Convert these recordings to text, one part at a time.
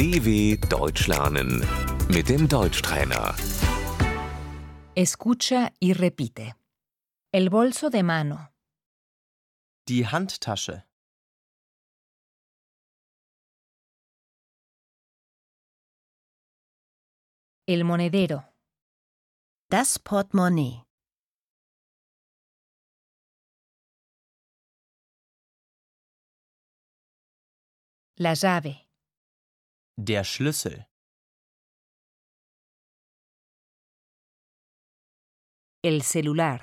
DW Deutsch lernen mit dem Deutschtrainer. Escucha y repite. El bolso de mano, Die Handtasche. el monedero, Das Portemonnaie. la llave, Der Schlüssel. el celular,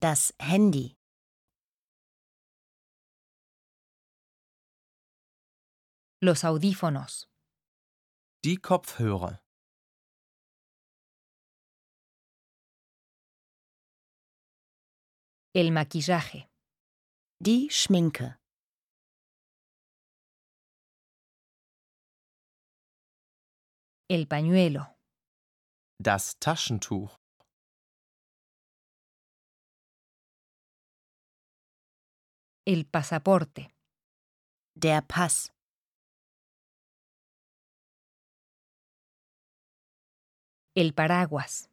Das Handy. los audífonos, Die Kopfhörer. el maquillaje, Die Schminke. El pañuelo, Das Taschentuch. el pasaporte, Der Pass. el paraguas,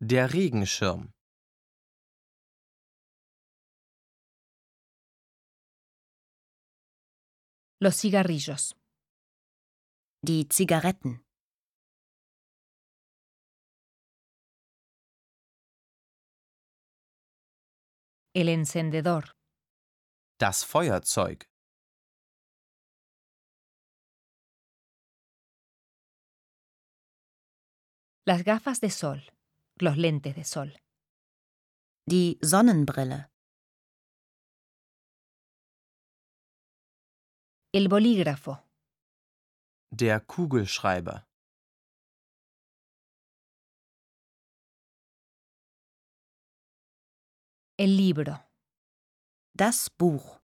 Der Regenschirm. los cigarrillos, Die Zigaretten. El encendedor, Das Feuerzeug. las gafas de sol, los lentes de sol, Die Sonnenbrille. el bolígrafo, Der Kugelschreiber. El libro, Das Buch.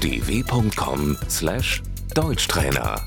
dw.com/deutschtrainer